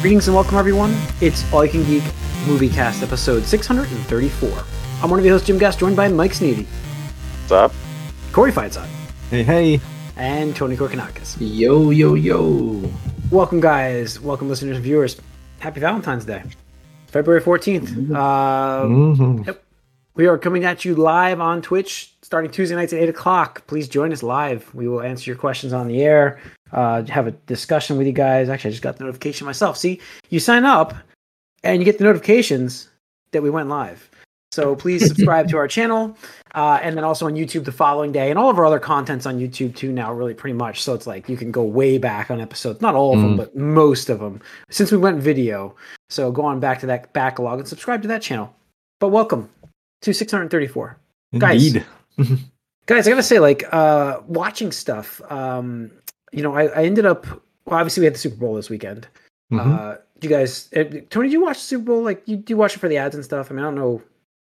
Greetings and welcome, everyone. It's All You Can Geek Movie Cast, episode 634. I'm one of your hosts, Jim Gass, joined by Mike Sneedy, What's up? Corey Feitzon, Hey, hey. and Tony Korkanakis. Yo, yo, yo. Welcome, guys. Welcome, listeners and viewers. Happy Valentine's Day. February 14th. Uh, Mhm. we are coming at you live on Twitch starting Tuesday nights at 8 o'clock. Please join us live. We will answer your questions on the air, uh, have a discussion with you guys. Actually, I just got the notification myself. See, you sign up and you get the notifications that we went live. So please subscribe to our channel uh, and then also on YouTube the following day. And all of our other content's on YouTube too now, really pretty much. So it's like you can go way back on episodes. Not all of them, Mm. but most of them since we went video. So go on back to that backlog and subscribe to that channel. But welcome to 634. Guys. Guys, I gotta say, like, uh, watching stuff, um, you know, I, I ended up, well, obviously we had the Super Bowl this weekend. Mhm. Uh, do you guys, uh, Tony, did you watch the Super Bowl? Like, you do you watch it for the ads and stuff? I mean, I don't know.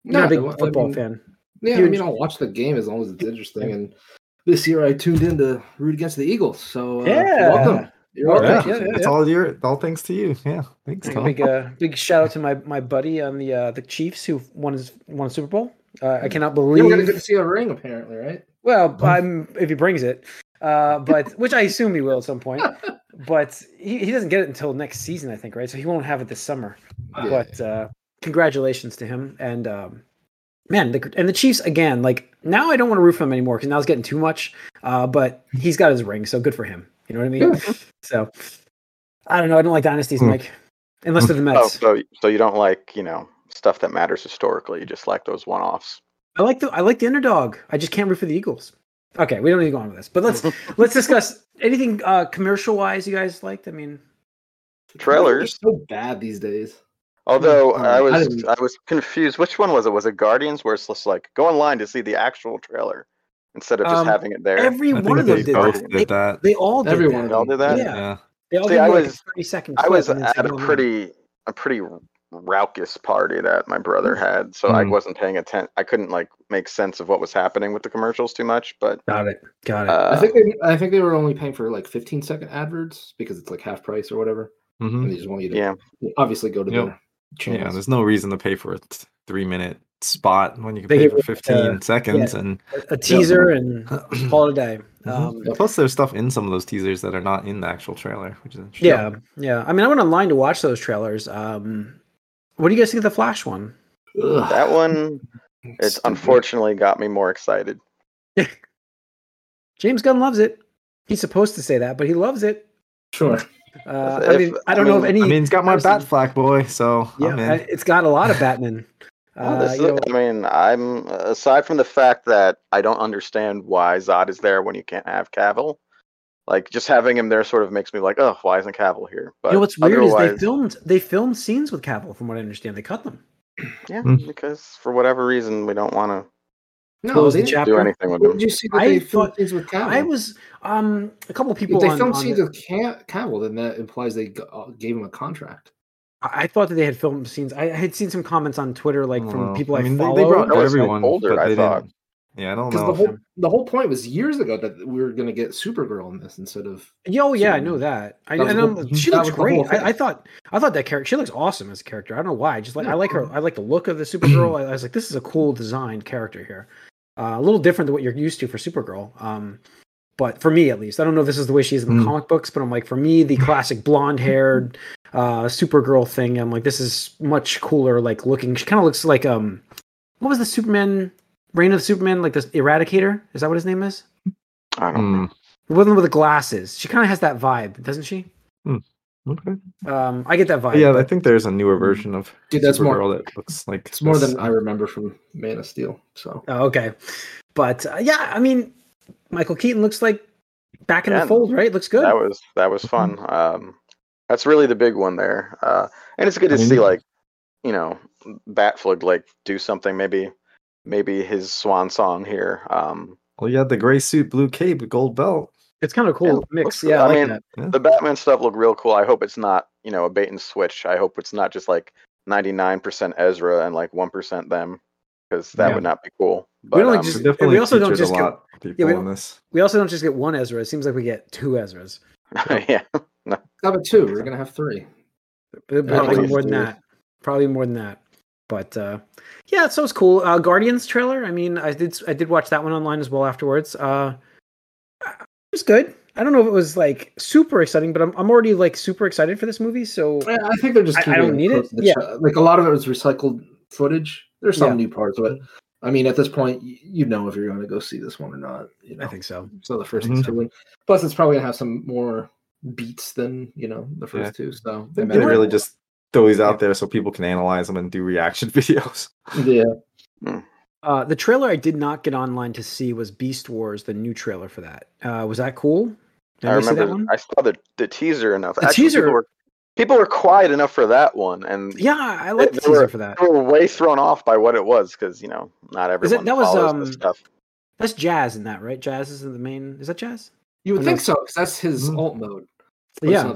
You're not a big I- I football mean, fan. Yeah, You I mean, I'll watch the game as long as it's interesting. And this year I tuned in to root against the Eagles. So, uh, Yeah. welcome. You're Welcome. welcome. yeah, yeah, yeah, it's yeah. all your all thanks to you. Yeah, thanks, Like, Tom. big, uh, big shout out to my, my buddy on the uh, the Chiefs who won his won a Super Bowl. Uh, I cannot believe we're gonna get to see a ring, apparently, right? Well, I'm if he brings it, uh, but which I assume he will at some point. But he, he doesn't get it until next season, I think, right? So he won't have it this summer. Yeah. But uh, congratulations to him. And um, man, the, and the Chiefs again. Like now, I don't want to root for him anymore because now it's getting too much. Uh, but he's got his ring, so good for him. You know what I mean? so I don't know. I don't like dynasties, Hmm. Mike, unless they're the Oh, Mets. so so you don't like you know stuff that matters historically. You just like those one-offs. I like the I like the underdog. I just can't root for the Eagles. Okay, we don't need to go on with this, but let's let's discuss anything uh, commercial wise you guys liked. I mean, Trailers. They're so bad these days. Although Hmm. I I was didn't- I, was confused. Which one was it? Was it Guardians, where it's just like go online to see the actual trailer instead of just Um, having it there? every I one of them they did both that. did They, that. they all did Everyone that. They all did that. Yeah. Yeah. They all See, did I like was- a thirty second. I was at a "Oh, no." pretty a pretty raucous party that my brother had, so I Hmm. wasn't paying attention. I couldn't like make sense of what was happening with the commercials too much. But Got it. Got it. uh, I think they, I think they were only paying for like 15 second adverts because it's like half price or whatever. Mhm. And they just want you to yeah, obviously go to Yep. their Yeah, there's no reason to pay for a three minute spot when you can They pay for 15 uh, seconds. And a, a teaser and call it a day. Mhm. Um, plus, there's stuff in some of those teasers that are not in the actual trailer, which is interesting. yeah, yeah. I mean, I went online to watch those trailers. Um, what do you guys think of the Flash one? Ugh. that one it's unfortunately got me more excited. James Gunn loves it. He's supposed to say that, but he loves it. Sure. Uh, If- I mean, I don't I know if mean- any. I mean, it's got my person- Batfleck boy, so yeah, I'm in. it's got a lot of Batman. Well, Uh, this is- know, I mean, I'm aside from the fact that I don't understand why Zod is there when you can't have Cavill. Like just having him there sort of makes me like, oh, why isn't Cavill here? But you know what's weird is they filmed they filmed scenes with Cavill, from what I understand. They cut them. yeah, Hmm. because for whatever reason we don't want to No, they didn't chapter. do anything with Where him. did you see that I they filmed thought- scenes with Cavill? I was um a couple of people. if they on, filmed on scenes the- with Ca- Cavill, then that implies they uh, gave him a contract. I I thought that they had filmed scenes. I I had seen some comments on Twitter, like from people I, I mean, they, follow. they brought That was, like, everyone, older, but I thought. didn't. Yeah, I don't Because know. the whole the whole point was years ago that we were going to get Supergirl in this instead of Yo, yeah, I know that. I, that and whole- she looks was great. I, I thought, I thought that character. She looks awesome as a character. I don't know why. I just like, I Yeah. like her. I like the look of the Supergirl. I, I was like, this is a cool designed character here. Uh, a little different than what you're used to for Supergirl. Um, but for me at least, I don't know if this is the way she is in the Mm. comic books, but I'm like, for me, the classic blonde haired uh, Supergirl thing. I'm like, this is much cooler. Like looking, she kind of looks like um, what was the Superman? Reign of Superman, like the Eradicator. Is that what his name is? I don't know. Hmm, The woman with the glasses. She kind of has that vibe, doesn't she? okay. Um, I get that vibe. Yeah, I think there's a newer version of Dude, that's more- that looks like it's more than I remember from Man of Steel. So Oh, okay. But uh, yeah, I mean, Michael Keaton looks like back in Yeah, the fold, right? Looks good. That was that was fun. Um, that's really the big one there, uh, and it's good to I mean- see like you know Batfleck like do something. Maybe maybe his swan song here. Um, Well, you had the gray suit, blue cape, gold belt. It's kind of cool Yeah, mix. looks- Yeah, I, I like mean, that. the Batman stuff looked real cool. I hope it's not you know a bait and switch. I hope it's not just like ninety nine percent Ezra and like one percent them, because that Yeah. would not be cool. But don't like um, just- We definitely we also don't just a go- lot of people we in don't- this. We also don't just get one Ezra. It seems like we get two Ezras. yeah, How about two? We're gonna have three. Probably more than that. Probably more than that. But uh, yeah, so it's cool. Uh, Guardians trailer. I mean, I did I did watch that one online as well afterwards. Uh, it was good. I don't know if it was like super exciting, but I'm I'm already like super excited for this movie. So I think they're just. I- I don't need it. close to the Yeah. tra- like a lot of it was recycled footage. There's some Yeah. new parts, but I mean, at this point, you know if you're going to go see this one or not. You know, I think so. so. The 1st Mhm. two, and plus it's probably gonna have some more beats than you know the first Yeah. two. So They they They really just throw these out there so people can analyze them and do reaction videos. yeah. Uh, the trailer I did not get online to see was Beast Wars, the new trailer for that. Uh, was that cool? Did I anybody see that remember one? I saw the, the teaser enough. The Actually, teaser- People were, people were quiet enough for that one, and Yeah, I like the They were- teaser for that. they were way thrown off by what it was because you know not everyone that was, follows um, this stuff. That's Jazz in that, right? Jazz is the main. Is that Jazz? You would I think know. so, because that's his Mhm. alt mode. But it's Yeah.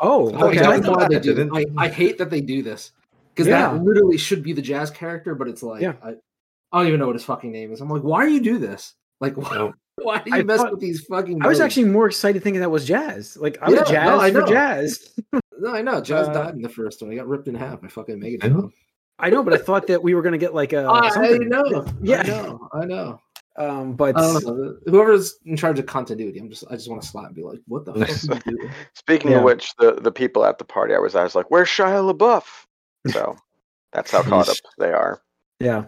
Another character. Oh, Oh, okay. yeah, I that's thought they that do. I, I hate that they do this because Yeah. that literally should be the Jazz character, but it's like Yeah. I, I don't even know what his fucking name is. I'm like, why do you do this? Like, why, Nope. why do you I mess thought- with these fucking? I was modes? actually more excited thinking that was Jazz. Like I was Yeah, Jazz no, I for know. Jazz. no, I know. Jazz uh, died in the first one. He got ripped in half by fucking I know. Megatron. I know, but I thought that we were gonna get like a I something. know. Yeah. I know. I know. Um, but I. Whoever's in charge of continuity, I'm just. I just want to slap and be like, "What the fuck are you doing?" Speaking Yeah. of which, the the people at the party I was at I was like, "Where's Shia LaBeouf?" So that's how caught up they are. yeah,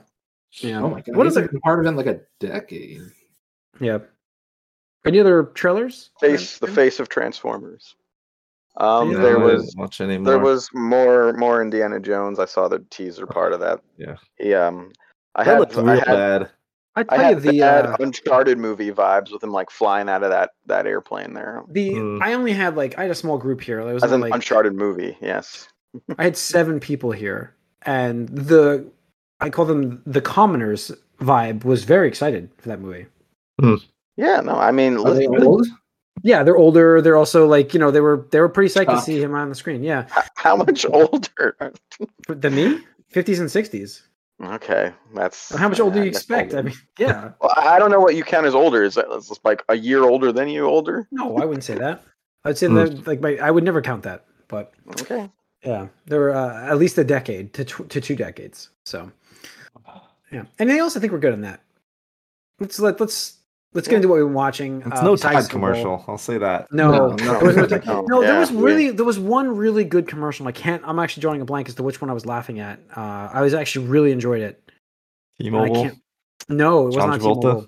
yeah. Oh my god! What He's other? been part of it in like a decade. Yeah. Any other trailers? Face the face of Transformers. Um, Yeah, there was didn't watch anymore. there was more more Indiana Jones. I saw the teaser part of that. Yeah. He um, I that had looked I had, bad. I I you had the bad uh, Uncharted movie vibes with him like flying out of that that airplane there. the Hmm. I only had like I had a small group here. There was As an like Uncharted movie, yes. I had seven people here, and the I call them the commoners vibe was very excited for that movie. Yeah, no, I mean, Are they listen, old? Yeah, they're older. They're also like you know they were they were pretty psyched to see him on the screen. Yeah, how much older? than me, fifties and sixties. Okay, that's How much older do you expect? older. I mean, yeah. Well, I don't know what you count as older. Is that like a year older than you older? No, I wouldn't say that. I'd say Hmm. that like my, I would never count that. But Okay. yeah, there were uh, at least a decade to tw- to two decades. So yeah. Anything else? I think we're good on that. Let's let let's let's get into what we've been watching. It's uh, no besides Tide the commercial. I'll say that. No, No, no, no, there was no, no, Tide- there yeah, was yeah. really there was one really good commercial. I can't. I'm actually drawing a blank as to which one I was laughing at. Uh, I was actually really enjoyed it. and I T-Mobile. can't. No, it was John not Travolta? T-Mobile.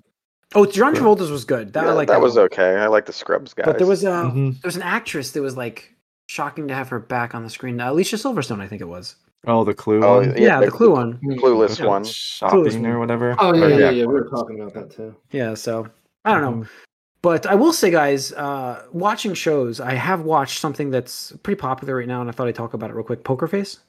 Oh, John Travolta's was good. That yeah, I like. that was one. okay. I like the Scrubs guys. But there was uh, Mhm. there was an actress that was like shocking to have her back on the screen. Uh, Alicia Silverstone, I think it was. Oh, the Clue. Oh, one? Yeah, the the Clue one. Clueless Yeah. one. Shopping one. or whatever. Oh yeah, Or, yeah, yeah, We were talking about that too. Yeah, so I don't Mm-hmm. know. But I will say, guys, uh, watching shows, I have watched something that's pretty popular right now, and I thought I'd talk about it real quick. Poker Face.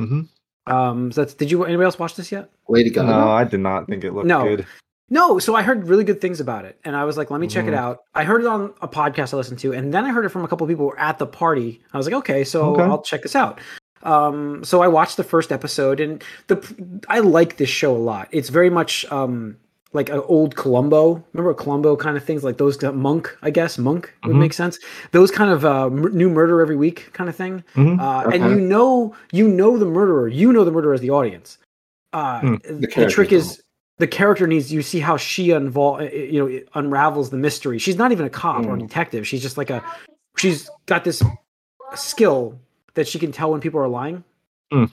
Mhm. Um, so that's did you anybody else watch this yet? Lady Gaga. No, I did not think it looked No. good. No, so I heard really good things about it, and I was like, let me check it Mhm. out. I heard it on a podcast I listened to, and then I heard it from a couple of people who were at the party. I was like, okay, so Okay. I'll check this out. Um, so I watched the first episode, and the I like this show a lot. It's very much um like an old Columbo. Remember Columbo kind of things, like those Monk, I guess Monk would Mhm. make sense. Those kind of uh, m- new murder every week kind of thing. Mhm. Uh, Okay. And you know, you know the murderer. You know the murderer as the audience. Uh, Hmm. the, characters trick is the character needs. You see how she unvol, you know, unravels the mystery. She's not even a cop or a Hmm. detective. She's just like a. She's got this skill that she can tell when people are lying. Hmm.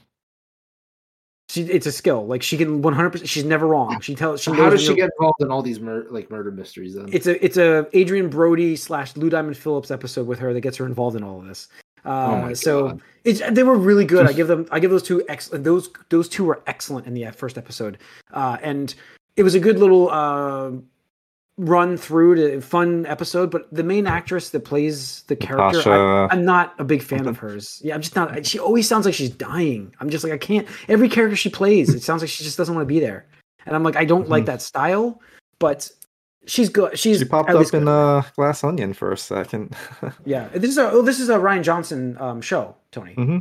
She, it's a skill. Like she can one hundred percent. She's never wrong. She tells. She So how does she get involved in all these mur- like murder mysteries then? it's a it's a Adrien Brody slash Lou Diamond Phillips episode with her that gets her involved in all of this. Oh Uh, my so it's they were really good. I give them I give those two excellent. Those those two were excellent in the uh, first episode, uh, and it was a good little uh, run through to fun episode. But the main actress that plays the character, I, I'm not a big fan of hers. Yeah, I'm just not. She always sounds like she's dying. I'm just like I can't. Every character she plays, it sounds like she just doesn't want to be there. And I'm like I don't like Mhm. that style, but she's good. She's She popped up least in good. uh, Glass Onion for a second. Yeah, this is a oh, this is a Rian Johnson um, show, Tony. hmm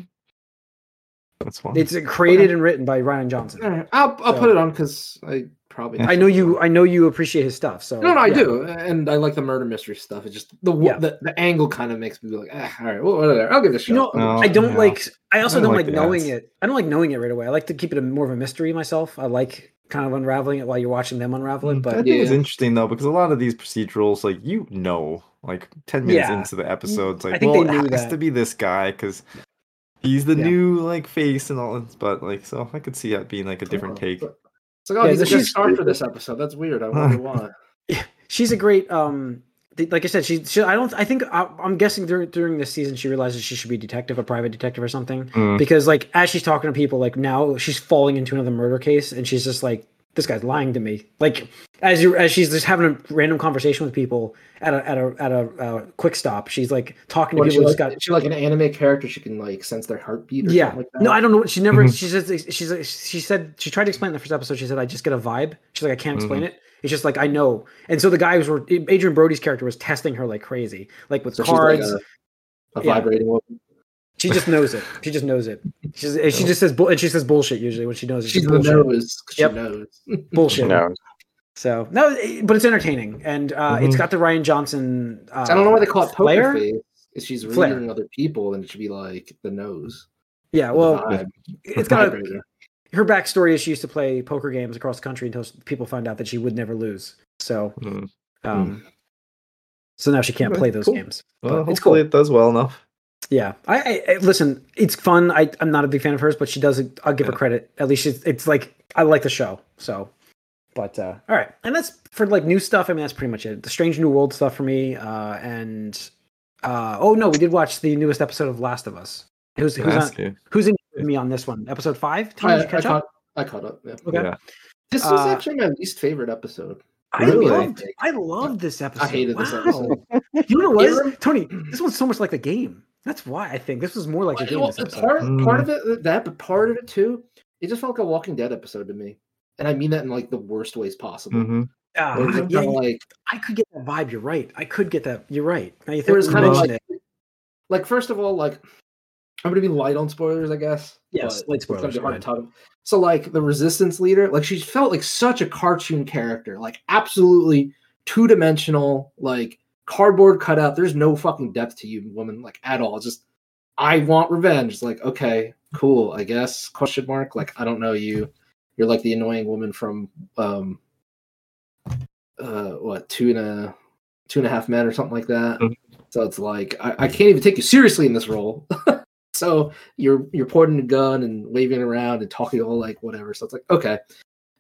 That's one. It's created and written by Rian Johnson. All right, I'll I'll So- put it on because I probably. I know you. I know you appreciate his stuff. So No, no, I yeah. do, and I like the murder mystery stuff. It's just the Yeah. the, the angle kind of makes me be like, ah, all right, well, whatever. I'll give it a shot. You know, No, I don't no. like. I also I don't don't like, like knowing ads. it. I don't like knowing it right away. I like to keep it a, more of a mystery myself. I like kind of unraveling it while you're watching them unravel it. I But think it's interesting though because a lot of these procedurals, like you know, like ten minutes Yeah. into the episode, it's like, I think well, they it has that. to be this guy because he's the Yeah. new like face and all. this, But like, so I could see that being like a different take. It's like, oh, Yeah, he's a but guest she's- star for this episode. That's weird. I wonder why. she's a great. um like I said, she, she I don't. I think I, I'm guessing during during this season she realizes she should be a detective, a private detective or something. Mm. Because like as she's talking to people, like now she's falling into another murder case, and she's just like, this guy's lying to me. Like as you as she's just having a random conversation with people at a at a at a uh, quick stop, she's like talking to What, is she, people. like, got is she like an anime character? She can like sense their heartbeat. Or yeah. like that? no, I don't know. She never. Mhm. She says she's like, she said she tried to explain in the first episode. She said I just get a vibe. She's like I can't explain it. It's just like I know. And so the guys were Adrien Brody's character was testing her like crazy, like with So she's like cards. a, a Yeah. vibrating woman. She just knows it. She just knows it. She's, she just says bull, and she says bullshit usually when she knows it's She's just the bullshit. Yep. She knows. bullshit. No, So no, but it's entertaining, and uh, it's Mhm. got the Rian Johnson. Uh, I don't know why they call it poker Flair? face. If she's reading Flair. other people, then it should be like the nose. Yeah, well, vibe, it's got a, her backstory is she used to play poker games across the country until people found out that she would never lose. So, Mm. um, so now she can't play those cool. games. Well, But it's hopefully cool. it does well enough. Yeah, I, I, I listen. It's fun. I, I'm not a big fan of hers, but she does. I'll give her credit. At least it's, it's like I like the show. So, but uh, all right, and that's for like new stuff. I mean, that's pretty much it. The Strange New World stuff for me, uh, and uh, oh no, we did watch the newest episode of Last of Us. Who's who's on, who's in with me on this one? Episode five. Tim, I, did you I, catch caught, up? I caught up. Yeah. Okay. Yeah. This was Uh, actually my least favorite episode. I Really? loved. I loved this episode. I hated this episode. You know what it It was, rem- Tony? This one's so much like the game. That's why I think this was more like a game. Well, This episode. part, part Mm. of it that, but part of it too, it just felt like a Walking Dead episode to me, and I mean that in like the worst ways possible. hmm Ah, Where it was yeah, kinda like, I could get that vibe. You're right. I could get that. You're right. Now you think was kind of like, it. like first of all, like I'm gonna be light on spoilers, I guess. Yes, light spoilers, be hard to talk. So like the resistance leader, like she felt like such a cartoon character, like absolutely two dimensional, like cardboard cutout. There's no fucking depth to you, woman, like at all. Just I want revenge. It's like okay, cool, I guess. Question mark. Like I don't know you. You're like the annoying woman from um uh what two and a two and a half men or something like that. Mhm. So it's like I, I can't even take you seriously in this role. so you're you're pointing a gun and waving around and talking all like whatever. So it's like okay,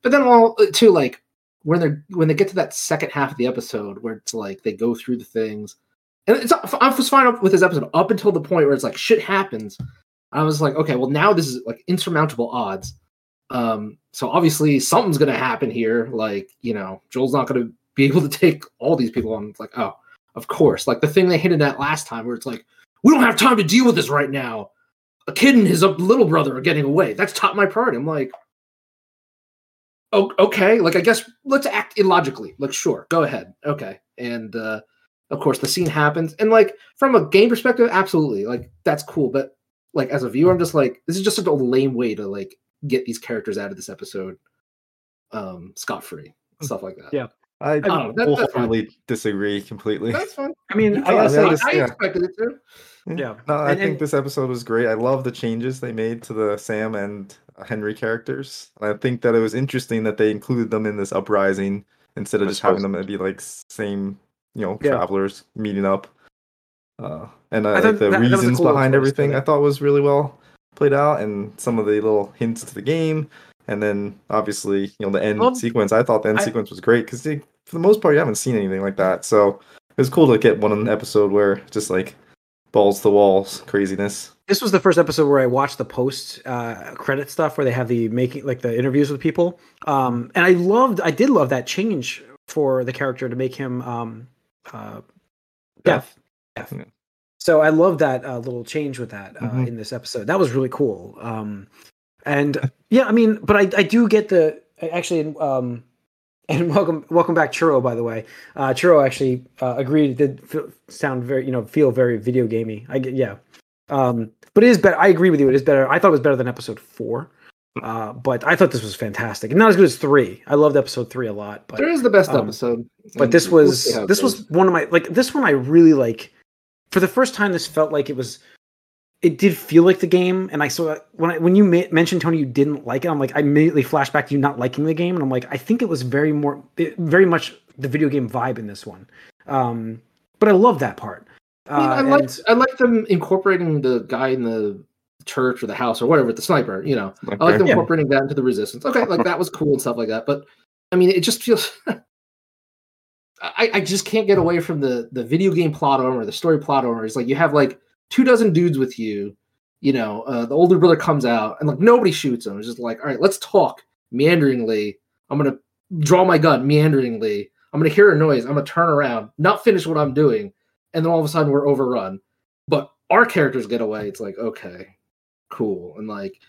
but then all uh, too like when they're when they get to that second half of the episode where it's like they go through the things, and it's I was fine with this episode up until the point where it's like shit happens. I was like, okay, well now this is like insurmountable odds. Um, so obviously something's gonna happen here. Like you know, Joel's not gonna be able to take all these people on. It's like oh, of course, like the thing they hinted at last time where it's like we don't have time to deal with this right now. A kid and his little brother are getting away. That's top my priority. I'm like, oh, okay. Like, I guess let's act illogically. Like, sure, go ahead. Okay. And uh, of course, the scene happens. And like, from a game perspective, absolutely. Like, that's cool. But like, as a viewer, I'm just like, this is just such a lame way to like get these characters out of this episode um scot free. Stuff like that. Yeah. I, don't know, that- that's wholeheartedly disagree completely. That's fine. I mean, I I say I, this- I yeah. expected it to. Yeah. No, I And- think and- this episode was great. I love the changes they made to the Sam and Henry characters. And I think that it was interesting that they included them in this uprising instead of I just having them be like same, you know, Yeah. travelers meeting up. Uh, and I, I like the that- that reasons cool behind everything. I thought was really well played out, and some of the little hints to the game. And then obviously, you know, the end Well, sequence. I thought the end I- sequence was great because for the most part, you haven't seen anything like that. So it was cool to get one episode where just like balls to walls craziness. This was the first episode where I watched the post uh, credit stuff where they have the making like the interviews with people. Um, and I loved, I did love that change for the character to make him um, uh, deaf. Deaf. Yeah. So I love that uh, little change with that uh, Mhm. in this episode. That was really cool. Um, and yeah, I mean, but I, I do get the actually. Um, and welcome, welcome back, Churro. By the way, uh, Churro actually uh, agreed. It did f- sound very, you know, feel very video gamey. I get, yeah. Um, but it is better. I agree with you. It is better. I thought it was better than episode four. Uh, but I thought this was fantastic, and not as good as three. I loved episode three a lot, but There is the best um, episode. but this we'll was it this goes. was one of my like this one I really like. For the first time, this felt like it was. It did feel like the game, and I saw when I when you ma- mentioned Tony, you didn't like it. I'm like, I immediately flashed back to you not liking the game, and I'm like, I think it was very more, it- very much the video game vibe in this one. Um, but I love that part. I, mean, Uh, I like and- I like them incorporating the guy in the church or the house or whatever, the sniper. You know, I like them Yeah. incorporating that into the resistance. Okay, like that was cool and stuff like that. But I mean, it just feels. I, I just can't get away from the the video game plot armor, the story plot armor. It's like you have like two dozen dudes with you. You know, uh, the older brother comes out and like nobody shoots him. It's just like, all right, let's talk meanderingly. I'm gonna draw my gun meanderingly. I'm gonna hear a noise. I'm gonna turn around, not finish what I'm doing, and then all of a sudden we're overrun. But our characters get away. It's like okay, cool, and like,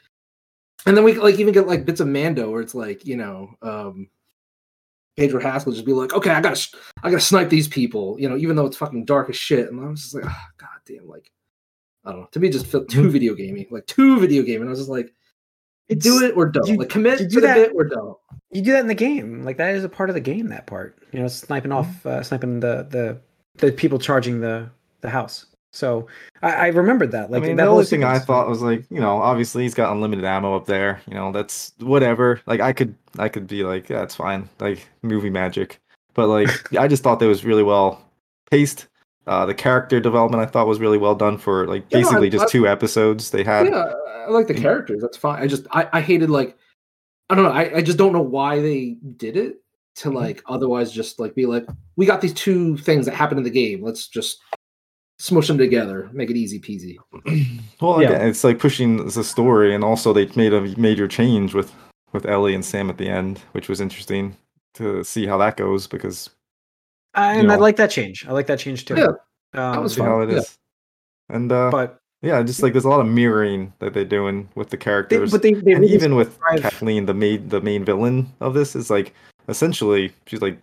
and then we like even get like bits of Mando where it's like you know, um, Pedro Pascal just be like, okay, I gotta, I gotta snipe these people, you know, even though it's fucking dark as shit. And I was just like, oh, god damn, like, I don't know. To me, just felt too video gamey, like too video game, and I was just like, It's- do it or don't. you- like commit you to do the that- bit or don't. you do that in the game like that is a part of the game that part you know sniping off uh, sniping the the the people charging the the house so i, I remembered that like I mean, that the whole only thing I thought was like, you know, obviously he's got unlimited ammo up there. You know, that's whatever. Like, I could, I could be like, yeah, it's fine, like movie magic. But like, I just thought that was really well paced. Uh, the character development I thought was really well done for like Yeah, no, I- basically just I- two episodes. They had yeah, I like the characters. That's fine. I just I, I hated like I don't know. I, I just don't know why they did it to like otherwise just like be like we got these two things that happen in the game. Let's just smush them together, make it easy peasy. well, Yeah. again, it's like pushing the story, and also they made a major change with with Ellie and Sam at the end, which was interesting to see how that goes because Uh, you and i like that change i like that change too Yeah, um, was see how it Yeah. is. And uh, but yeah, just like there's a lot of mirroring that they're doing with the they, characters. but they, they and really even with Kathleen, the main the main villain of this is like essentially she's like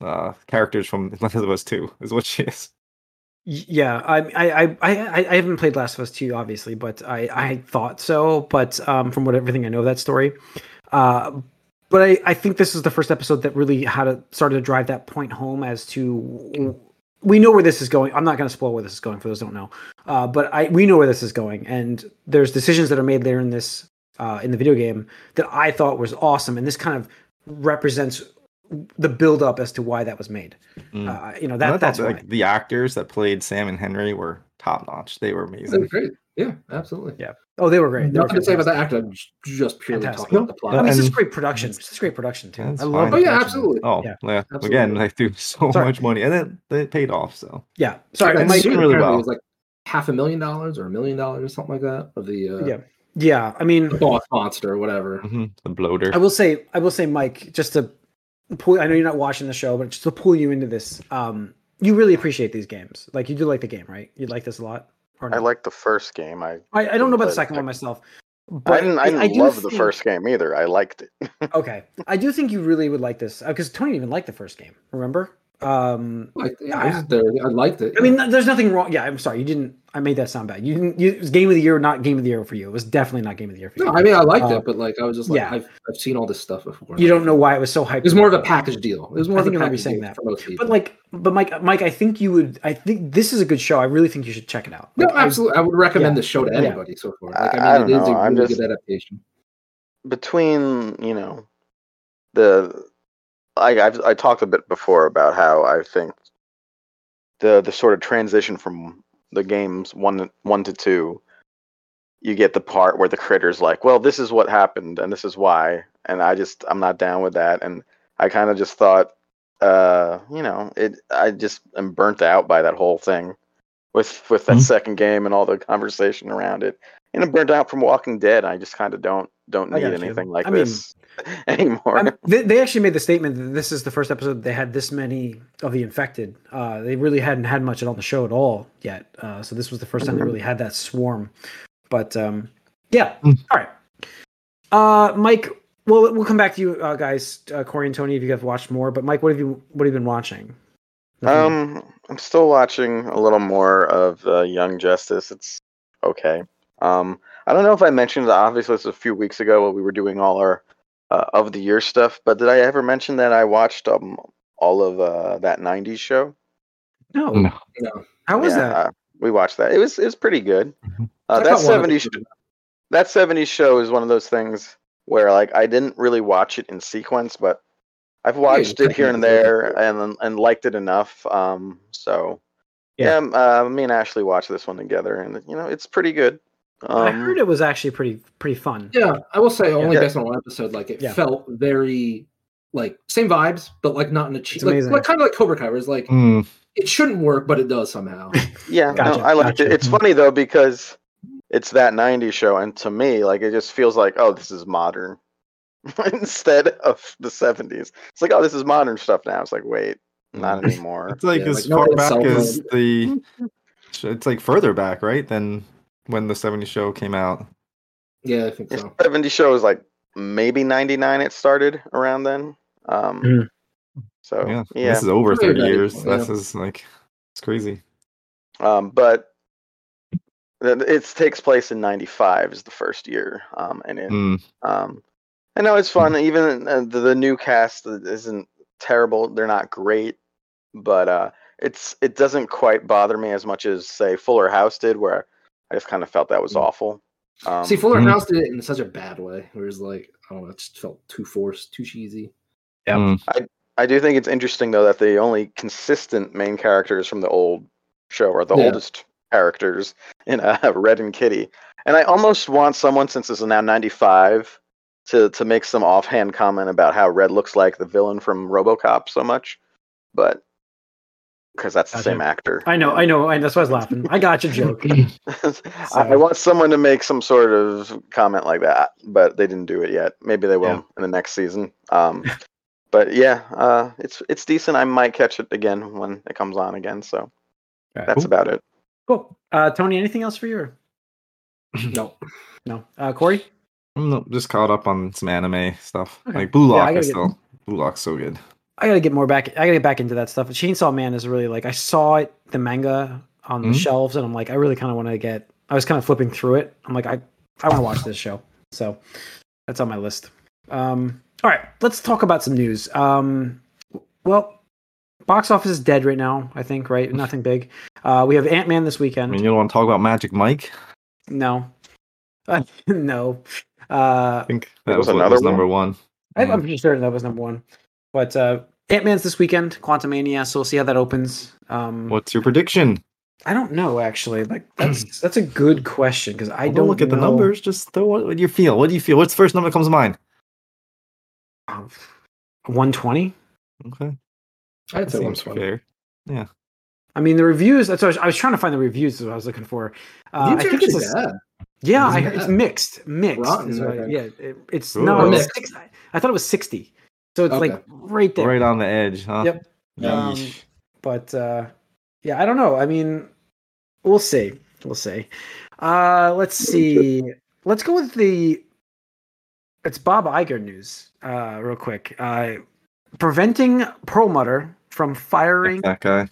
uh characters from Last of Us Two is what she is. Yeah, I, I, I, I, haven't played Last of Us two, obviously, but I, I thought so. But um, from what everything I know of that story, uh, but I, I think this is the first episode that really had to started to drive that point home as to we know where this is going. I'm not going to spoil where this is going for those don't know, uh, but I we know where this is going, and there's decisions that are made later in this uh, in the video game that I thought was awesome, and this kind of represents the build up as to why that was made. Mm. Uh, you know that that's that, why. like the actors that played Sam and Henry were top notch. They were They were amazing. great. Yeah, absolutely. Yeah. Oh, they were great. They were Nothing to say about the actor. Just- just purely Fantastic. talking about the I plot. mean, it's just And- great production. It's just great production too. I love. fine. Oh yeah, production. absolutely. Oh Yeah. yeah, Absolutely. again, they threw so Sorry. much money, and then they paid off. So Yeah. Sorry, Yeah, And Mike. it's- Mike really well. was like half a million dollars or a million dollars or something like that of the uh, Yeah. Yeah. I mean, the boss monster or whatever. mhm, the bloater. I will say, I will say, Mike, just to pull. I know you're not watching the show, but just to pull you into this, um, you really appreciate these games. Like you do like the game, right? You like this a lot. Or I like the first game. I I, I don't know about the play the second one second. myself. I But didn't. I didn't do love the first game either. I liked it. Okay, I do think you really would like this because Tony didn't even liked the first game. Remember? Um, Like, yeah, I, was. I liked it. I mean, there's nothing wrong. Yeah, I'm sorry. You didn't. I made that sound bad. You didn't. You, it was game of the year, not game of the year for you. It was definitely not game of the year for you. no, I mean, I liked Uh, it, but like, I was just like, yeah. I've, I've seen all this stuff before. you don't know why it was so hyped. It was more of a package deal. It was more I of think a I remember you package saying deal that. for most people. But like, but Mike, Mike, I think you would. I think this is a good show. I really think you should check it out. no, Like, I- absolutely, I would recommend yeah. this show to Yeah. anybody so far. Like, I- I I mean, it don't is a know, I'm really just- good adaptation. Between you know, the I I've, I talked a bit before about how I think the the sort of transition from the games one one to two, you get the part where the critter's like, well, this is what happened and this is why, and I just I'm not down with that, and I kind of just thought, uh, you know, it I just am burnt out by that whole thing, with with that Mhm. second game and all the conversation around it, and I'm burnt out from Walking Dead. I just kind of don't don't need got you. anything like I mean, this anymore. I'm- they, they actually made the statement that this is the first episode they had this many of the infected. Uh, they really hadn't had much on the show at all yet. Uh, so this was the first time they really had that swarm. But um, yeah, Mm. all right. Uh, Mike, well, we'll come back to you uh, guys, uh, Corey and Tony, if you have watched more. But Mike, what have you what have you been watching? Nothing- Um, I'm still watching a little more of uh, Young Justice. It's okay. Um, I don't know if I mentioned. Obviously, this was a few weeks ago when we were doing all our uh, of the year stuff. But did I ever mention that I watched um all of uh, that '90s show? No. No. No. How was Yeah, that? uh, we watched that. It was it was pretty good. Mhm. Uh, I that caught one of '70s it. that '70s show is one of those things where like I didn't really watch it in sequence, but I've watched it here and there and and liked it enough. Um, so yeah, Yeah. um, uh, me and Ashley watched this one together, and you know it's pretty good. Um, I heard it was actually pretty pretty fun. Yeah, I will say only Yeah. based on one episode, like it Yeah. felt very like same vibes, but like not in a cheap, like, like kind of like Cobra Kai, where it's like Mm, it shouldn't work, but it does somehow. Yeah, Gotcha, no, I liked gotcha. it. It's funny though because it's that '90s show, and to me, like it just feels like, oh, this is modern instead of the '70s. It's like, oh, this is modern stuff now. It's like, wait, not Mm. anymore. it's like Yeah, as like, far one's back as the. It's like further back, right? Than when the '70s show came out. yeah, I think The so. '70s show is like maybe '99. It started around then. Um, Mm. So yeah, yeah, this is over 30 years. equal, This is like it's crazy. Um, but it takes place in '95 is the first year, um, and it, Mm, um, I know it's fun. Even uh, the, the new cast isn't terrible; they're not great, but uh, it's it doesn't quite bother me as much as say Fuller House did, where I just kind of felt that was Mm. awful. Um, See, Fuller. House did it in such a bad way, where it's like I don't know, it just felt too forced, too cheesy. Yep. mm, I do think it's interesting though that the only consistent main characters from the old show are the Yeah. oldest characters in uh, Red and Kitty, and I almost want someone since this is now '95 to to make some offhand comment about how Red looks like the villain from RoboCop so much, but because that's the Gotcha. same actor. I know, I know, and that's why I was laughing. I got your joke. I, I want someone to make some sort of comment like that, but they didn't do it yet. Maybe they will Yeah. in the next season. Um, but yeah, uh, it's it's decent. I might catch it again when it comes on again. So Alright, that's cool. about it. Cool. Uh, Tony, anything else for you? No, No. Uh, Corey? I'm just caught up on some anime stuff. Okay. Like Blue Yeah, I Lock gotta is get- still Blue Lock's so good. I gotta get more back. I gotta get back into that stuff. Chainsaw Man is really like I saw it, the manga on the Mhm. shelves, and I'm like, I really kind of want to get. I was kind of flipping through it. I'm like, I I want to watch this show. So that's on my list. Um, all right, let's talk about some news. Um, well, box office is dead right now. I think right, nothing big. Uh, we have Ant Man this weekend. I weekend. mean, you don't want to talk about Magic Mike? no, uh, no. Uh, I think that was was, another was number one. I, I'm pretty certain that was number one. But uh, Ant Man's this weekend, Quantumania. So we'll see how that opens. Um, What's your prediction? I don't know actually. Like that's that's a good question because I Well, don't look at the numbers. Just throw what, what do you feel? What do you feel? What's the first number that comes to mind? One twenty. Okay, I'd that say seems 120. Yeah. I mean the reviews. That's what I was, I was trying to find the reviews. Is what I was looking for. Uh, I think it's bad. yeah. It's I, bad. it's mixed. Mixed. Rotten, is what I- I think. yeah. It, it's Ooh. no. It was Mixed. six, I thought it was sixty. So it's like right there. Right on the edge, huh? Yep. Um, but uh, yeah, I don't know. I mean, we'll see. We'll see. Uh, let's see. Let's go with the. It's Bob Iger news. Uh, real quick. Uh, preventing Perlmutter from firing. that guy.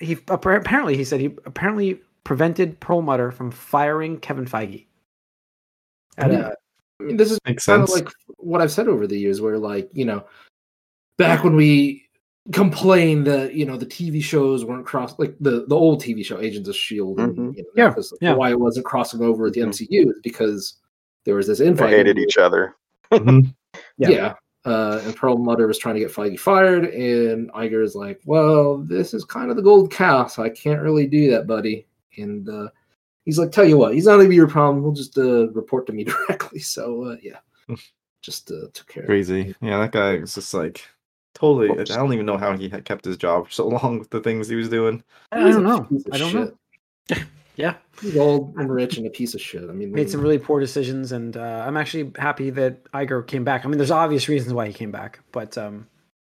He apparently he said he apparently prevented Perlmutter from firing Kevin Feige. At Yeah. a, I mean, this is Makes kind of like what I've said over the years, where like you know, back when we complained that you know the TV shows weren't cross like the the old TV show Agents of Shield, and, Mhm. you know, Yeah, because yeah. why it wasn't crossing over with the. MCU is because there was this They infight. hated each other. Mhm. Yeah. Yeah. Uh, and Perlmutter was trying to get Feige fired, and Iger is like, "Well, this is kind of the gold cow, so I can't really do that, buddy." And uh, he's like, "Tell you what, he's not gonna be your problem. We'll just uh, report to me directly." So uh, yeah, just uh, took care. of. Crazy. Yeah, that guy was just like totally. I don't even know how he had kept his job for so long with the things he was doing. I don't know. I don't know. Yeah. He's old and rich and a piece of shit. I mean, made some really poor decisions, and uh, I'm actually happy that Iger came back. I mean, there's obvious reasons why he came back, but um,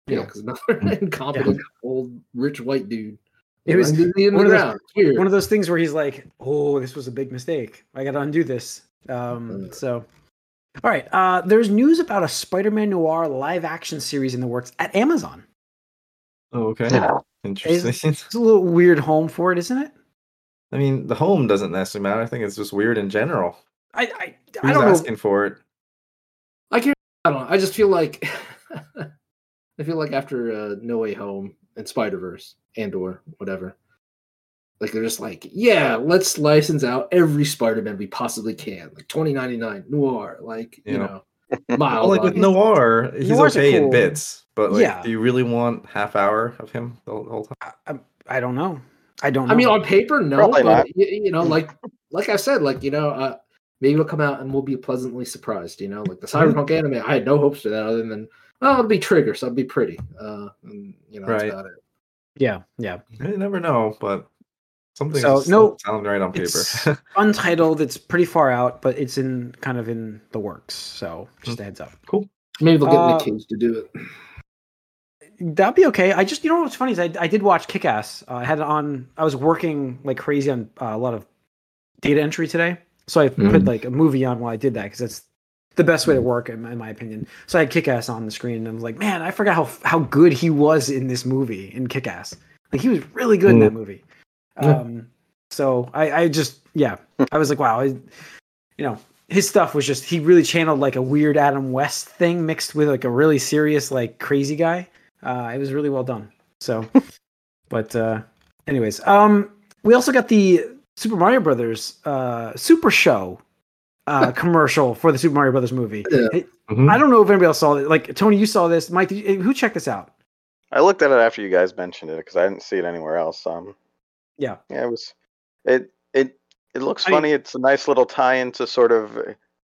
yeah, know, because another incompetent old rich white dude. It was one of those- one of those things where he's like, "Oh, this was a big mistake. I got to undo this." Um, Mm. so, all right, uh, there's news about a Spider-Man noir live-action series in the works at Amazon. Oh, okay. Yeah. Interesting. It's a little weird home for it, isn't it? I mean, the home doesn't necessarily matter. I think it's just weird in general. I I, I Who's don't know. asking for it? I can't. I don't know. I just feel like I feel like after uh, No Way Home and Spider Verse and or whatever, like they're just like, yeah, let's license out every Spider Man we possibly can, like twenty ninety nine noir, like you know, Miles. Well, like with Noir, he's Noir's a okay cool- in bits, but like, Yeah. do you really want half hour of him the whole, time? I, I don't know. I don't. Know. I mean, on paper, no, Probably but not. y- you, know, like like I said, like you know, uh, maybe it'll come out and we'll be pleasantly surprised. You know, like the Cyberpunk anime, I had no hopes for that other than well, it'll be triggers. so it'll be pretty. Uh, and you know, that's Right. about it. yeah, yeah. You never know, but something So, just no, sound right on It's paper. untitled. It's pretty far out, but it's in kind of in the works. So just a heads up. Cool. Maybe they'll get Uh, Nick Cage to do it. That'd be okay. I just, you know what's funny is I, I did watch Kick Ass. Uh, I had it on, I was working like crazy on uh, a lot of data entry today. So I put Mhm. like a movie on while I did that because that's the best way to work, in, in my opinion. So I had Kick Ass on the screen and I was like, man, I forgot how, how good he was in this movie, in Kick Ass. Like he was really good in that movie. Yeah. Um, so I, I just, yeah, I was like, wow, I, you know, his stuff was just, he really channeled like a weird Adam West thing mixed with like a really serious, like crazy guy. Uh, it was really well done. So, but uh, anyways, um, we also got the Super Mario Brothers uh, Super Show uh, commercial for the Super Mario Brothers movie. Yeah. It- Mhm. I don't know if anybody else saw it. Like Tony, you saw this. Mike, did you, who checked this out? I looked at it after you guys mentioned it because I didn't see it anywhere else. Um, Yeah. yeah, it was. It it it looks I mean- funny. it's a nice little tie-in to sort of uh,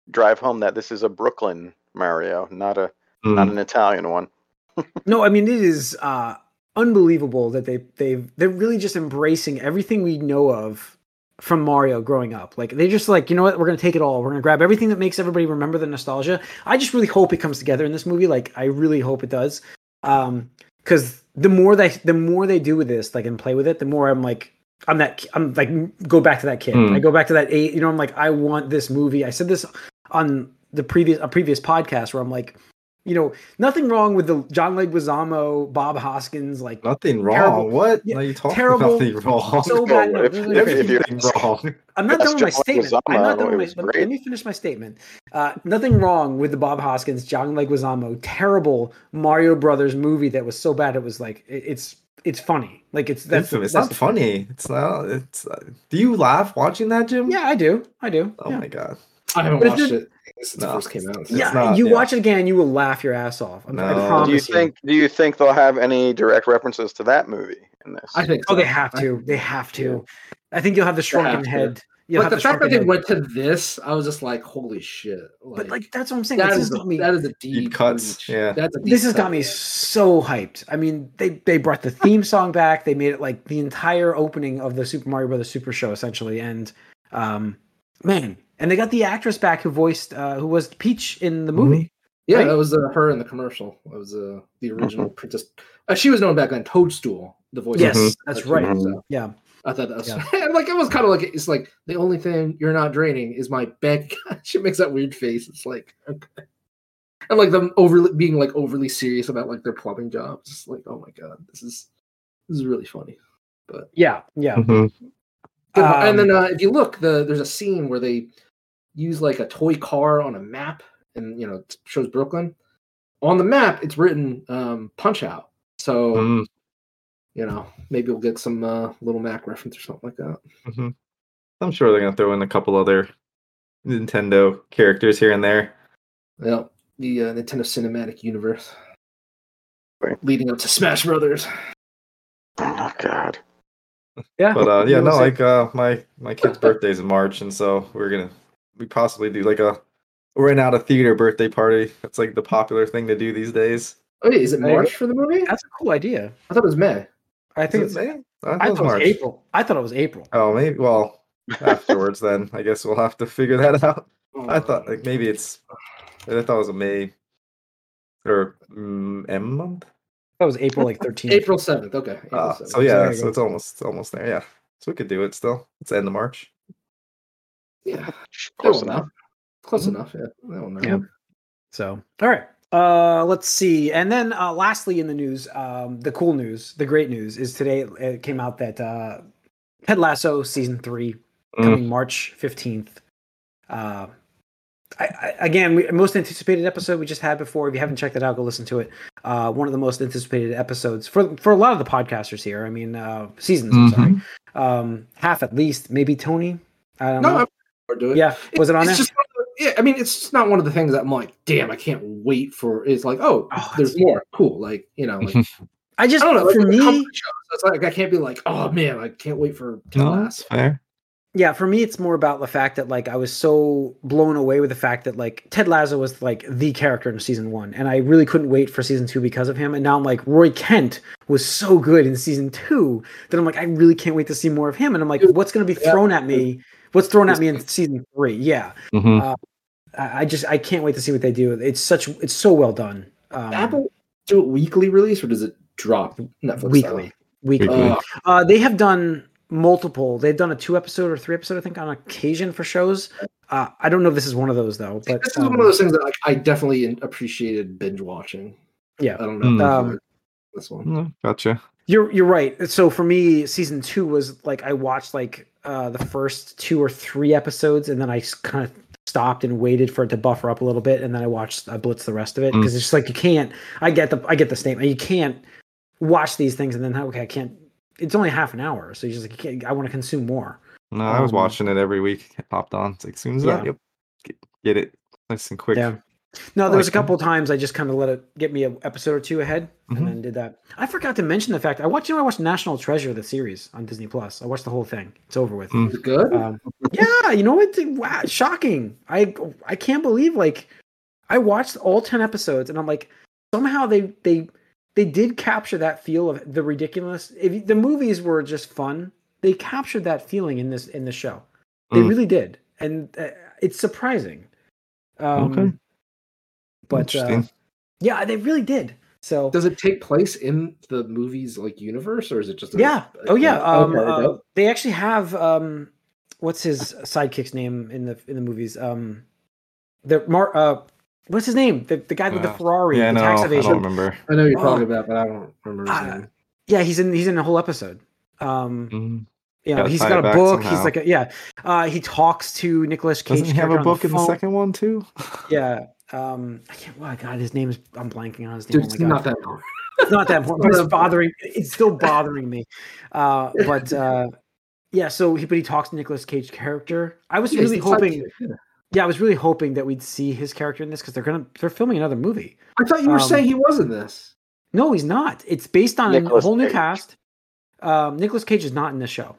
drive home that this is a Brooklyn Mario, not a Mm. not an Italian one. No, I mean it is uh, unbelievable that they they've they're really just embracing everything we know of from Mario growing up. Like they just like you know what we're gonna take it all. We're gonna grab everything that makes everybody remember the nostalgia. I just really hope it comes together in this movie. Like I really hope it does. Um, because the more they the more they do with this, like and play with it, the more I'm like. I'm that. I'm like go back to that kid. Hmm. I go back to that eight. You know, I'm like I want this movie. I said this on the previous a previous podcast where I'm like, you know, nothing wrong with the John Leguizamo, Bob Hoskins, like Nothing wrong. Terrible- What? yeah, no, you talking terrible- nothing wrong. so bad. No, if- no, no, if- if you- Nothing wrong. I'm not done with my John statement. I'm not done with my. Let great. me finish my statement. Uh, nothing wrong with the Bob Hoskins, John Leguizamo, terrible Mario Brothers movie that was so bad it was like it, it's it's funny. Like it's that's It's, it's that's not the- funny. It's not. It's. Uh, do you laugh watching that, Jim? Yeah, I do. I do. Oh yeah. my god. I haven't But watched it- it since No. it first came out. Yeah, not, you yeah. watch it again, you will laugh your ass off. I- I No. promise Do you think do you think they'll have any direct references to that movie in this? I think. Oh, so. they have to. They have to. I think you'll have the shrunken have to. head. You'll Like have the fact that they head. went to this, I was just like, "Holy shit!" But like that's what I'm saying. that This is has a, got me. that is a deep, cuts, reach. yeah. That's a deep this has cut. got me so hyped. I mean, they they brought the theme song back. They made it like the entire opening of the Super Mario Brothers Super Show essentially, and um, man, and they got the actress back who voiced uh, who was Peach in the movie. Yeah, right? that was uh, her in the commercial. That was uh, the original princess. Uh, she was known back then. Toadstool, the voice. Yes, Mhm. that's That's right. right. So Yeah, I thought that was Yeah. like it was kind of like it's like the only thing you're not draining is my bank. she makes that weird face. It's like okay. and like them overly being like overly serious about like their plumbing jobs. It's like oh my god, this is this is really funny. But yeah, yeah. Mhm. Good one. and Um, then uh, if you look, the there's a scene where they use like a toy car on a map, and you know it shows Brooklyn. On the map, it's written um, Punch Out. So Mm, you know maybe we'll get some uh, Little Mac reference or something like that. mhm. I'm sure they're gonna throw in a couple other Nintendo characters here and there. Yeah, the uh, Nintendo Cinematic Universe, Right. leading up to Smash Brothers. Oh God. Yeah, But uh, yeah, You no, will like uh, my my kid's birthday's in March, and so we're gonna we possibly do like a rent out a theater birthday party. That's like the popular thing to do these days. Oh, wait, is it There you March for the movie? that's a cool idea. I thought it was May. I think it's. it May? I thought I it was thought it was March. April. I thought it was April. Oh, maybe. Well, afterwards, then I guess we'll have to figure that out. I thought like maybe it's. I thought it was a May or mm, M month. That was April like 13th. April seventh. Okay. April Uh, 7th. so yeah, there so it's almost almost there. Yeah, so we could do it still. It's end of March. yeah, Close That enough. know. Close Mhm. enough. Yeah, that will. Yeah. So, all right. Uh, let's see. And then, uh, lastly, in the news, um, the cool news, the great news is today it came out that uh, Ted Lasso season three Mm. coming March fifteenth. Uh, I, I, again, we, most anticipated episode we just had before. If you haven't checked it out, go listen to it. Uh, one of the most anticipated episodes for for a lot of the podcasters here. I mean, uh, seasons. I'm sorry, um, half at least, maybe Tony. I don't No, know. Or do it. yeah, was it on it's there? Just, the- yeah, I mean, it's just not one of the things that I'm like, damn, I can't wait for. It's like, oh, Oh, there's more. Cool. Like, you know, like, I just I don't know. for like, me, shows, It's like I can't be like, oh man, I can't wait for No, that's fair. Yeah, for me, it's more about the fact that like I was so blown away with the fact that like Ted Lasso was like the character in season one, and I really couldn't wait for season two because of him. And now I'm like, Roy Kent was so good in season two that I'm like, I really can't wait to see more of him. And I'm like, what's going to be Yeah. thrown at me? What's thrown at me in season three? Yeah, Mhm. I, I just I can't wait to see what they do. It's such it's so well done. Um, Apple do it weekly release or does it drop Netflix weekly, weekly. Weekly. Uh, Uh, they have done multiple. They've done a two episode or three episode, I think, on occasion for shows. Uh, I don't know if this is one of those though, but this is um, one of those things that like, I definitely appreciated binge watching. Yeah. I don't know. Mm. this Um, this one. Mm, Gotcha. You're you're right. So for me, season two was like I watched like uh, the first two or three episodes, and then I kind of stopped and waited for it to buffer up a little bit, and then I watched I blitzed the rest of it Mm. because it's just like you can't. I get the I get the statement. You can't watch these things and then okay, I can't. It's only half an hour, so you're just like I want to consume more. No, I was Um, watching it every week. It popped on. It's like, as soon as Yeah. that, yep, get, get it nice and quick. Yeah. No, there was a couple of times I just kind of let it get me an episode or two ahead, Mhm. and then did that. I forgot to mention the fact I watched. You know, I watched National Treasure the series on Disney Plus. I watched the whole thing. It's over with. Mm. Is it good? Um, yeah, you know what? Wow, shocking. I I can't believe like I watched all ten episodes, and I'm like somehow they they they did capture that feel of the ridiculous. If the movies were just fun, they captured that feeling in this in the show. They Mm. really did, and uh, it's surprising. Um, Okay. But uh, yeah, they really did. So Does it take place in the movie's like universe, or is it just? A, yeah. Oh yeah. Um, okay, uh, they actually have um, what's his sidekick's name in the in the movies? Um, the Mar. Uh, what's his name? The the guy with the Uh, Ferrari, yeah, the no, tax I don't remember. I know you're Oh. talking about, but I don't remember his Uh. Yeah, he's in he's in a whole episode. Um, Mm. you know, Gotta he's tie got a back book. He's like a, yeah. Uh, he talks to Nicolas Cage. Doesn't he have a on book in the second one too? Yeah. Um, I can't. Oh God, his name is. I'm blanking on his name. Dude, oh it's my God. not that long. it's not that important, it's bothering. It's still bothering me. Uh, but uh, yeah, so he, but he talks to Nicolas Cage character. I was Yeah, really hoping. sidekick, yeah. Yeah, I was really hoping that we'd see his character in this because they're gonna they're filming another movie. I thought you were Um, saying he was in this. No, he's not. It's based on a Nicolas whole new cast. Um, Nicolas Cage is not in this show.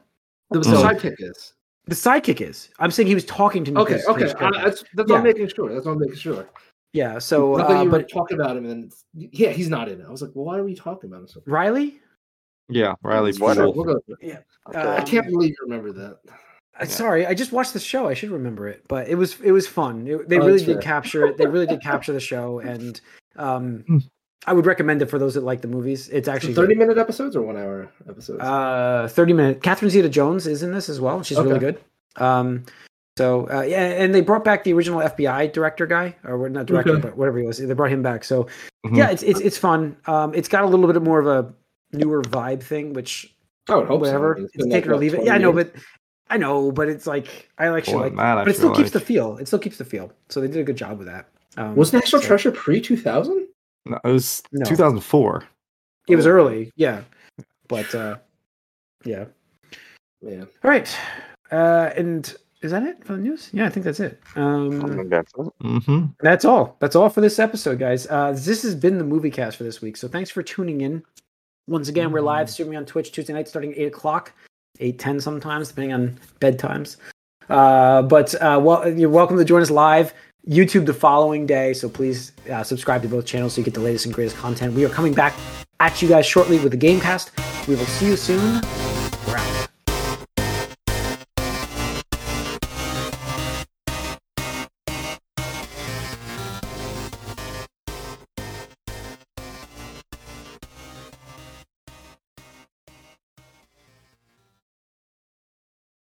The, the so- sidekick is. The sidekick is. I'm saying he was talking to Okay, Nicolas okay. Cage. I, that's that's Yeah. what I'm making sure. That's what I'm making sure. yeah. So, uh, you were but talking about him, and yeah, he's not in it. I was like, well, why are we talking about him? So, Riley. Yeah, Riley's What? cool. we'll go. with. Okay. Uh, I can't believe you remember that. Uh, Sorry, I just watched the show. I should remember it, but it was it was fun. It- they Oh, really did fair. capture it. They really did capture the show, and um, Hmm. I would recommend it for those that like the movies. It's actually Thirty minute episodes or one hour episodes? uh, thirty minute. Catherine Zeta-Jones is in this as well. She's really good. Um, so uh, yeah, and they brought back the original FBI director guy, or not director, Okay. but whatever he was. They brought him back. So Mhm. yeah, it's it's it's fun. Um, it's got a little bit more of a newer vibe thing, which oh hope so. whatever. It's, take it or leave it. Yeah, I know, but I know, but it's like I actually More like, that, I but it still feel keeps the feel. It still keeps the feel. So they did a good job with that. Um, was National so- Treasure pre two thousand? No, it was No. 2004. It was early, yeah, but uh, yeah. Man, All right, uh, and is that it for the news? Yeah, I think that's it. Um, think that's it. Mm-hmm. that's all. That's all for this episode, guys. Uh, this has been the movie cast for this week. So thanks for tuning in. Once again, we're live streaming on Twitch Tuesday night starting at eight o'clock, eight ten sometimes, depending on bedtimes. Uh, but uh, well, you're welcome to join us live. YouTube the following day, so please uh, subscribe to both channels so you get the latest and greatest content. We are coming back at you guys shortly with the Gamecast. We will see you soon.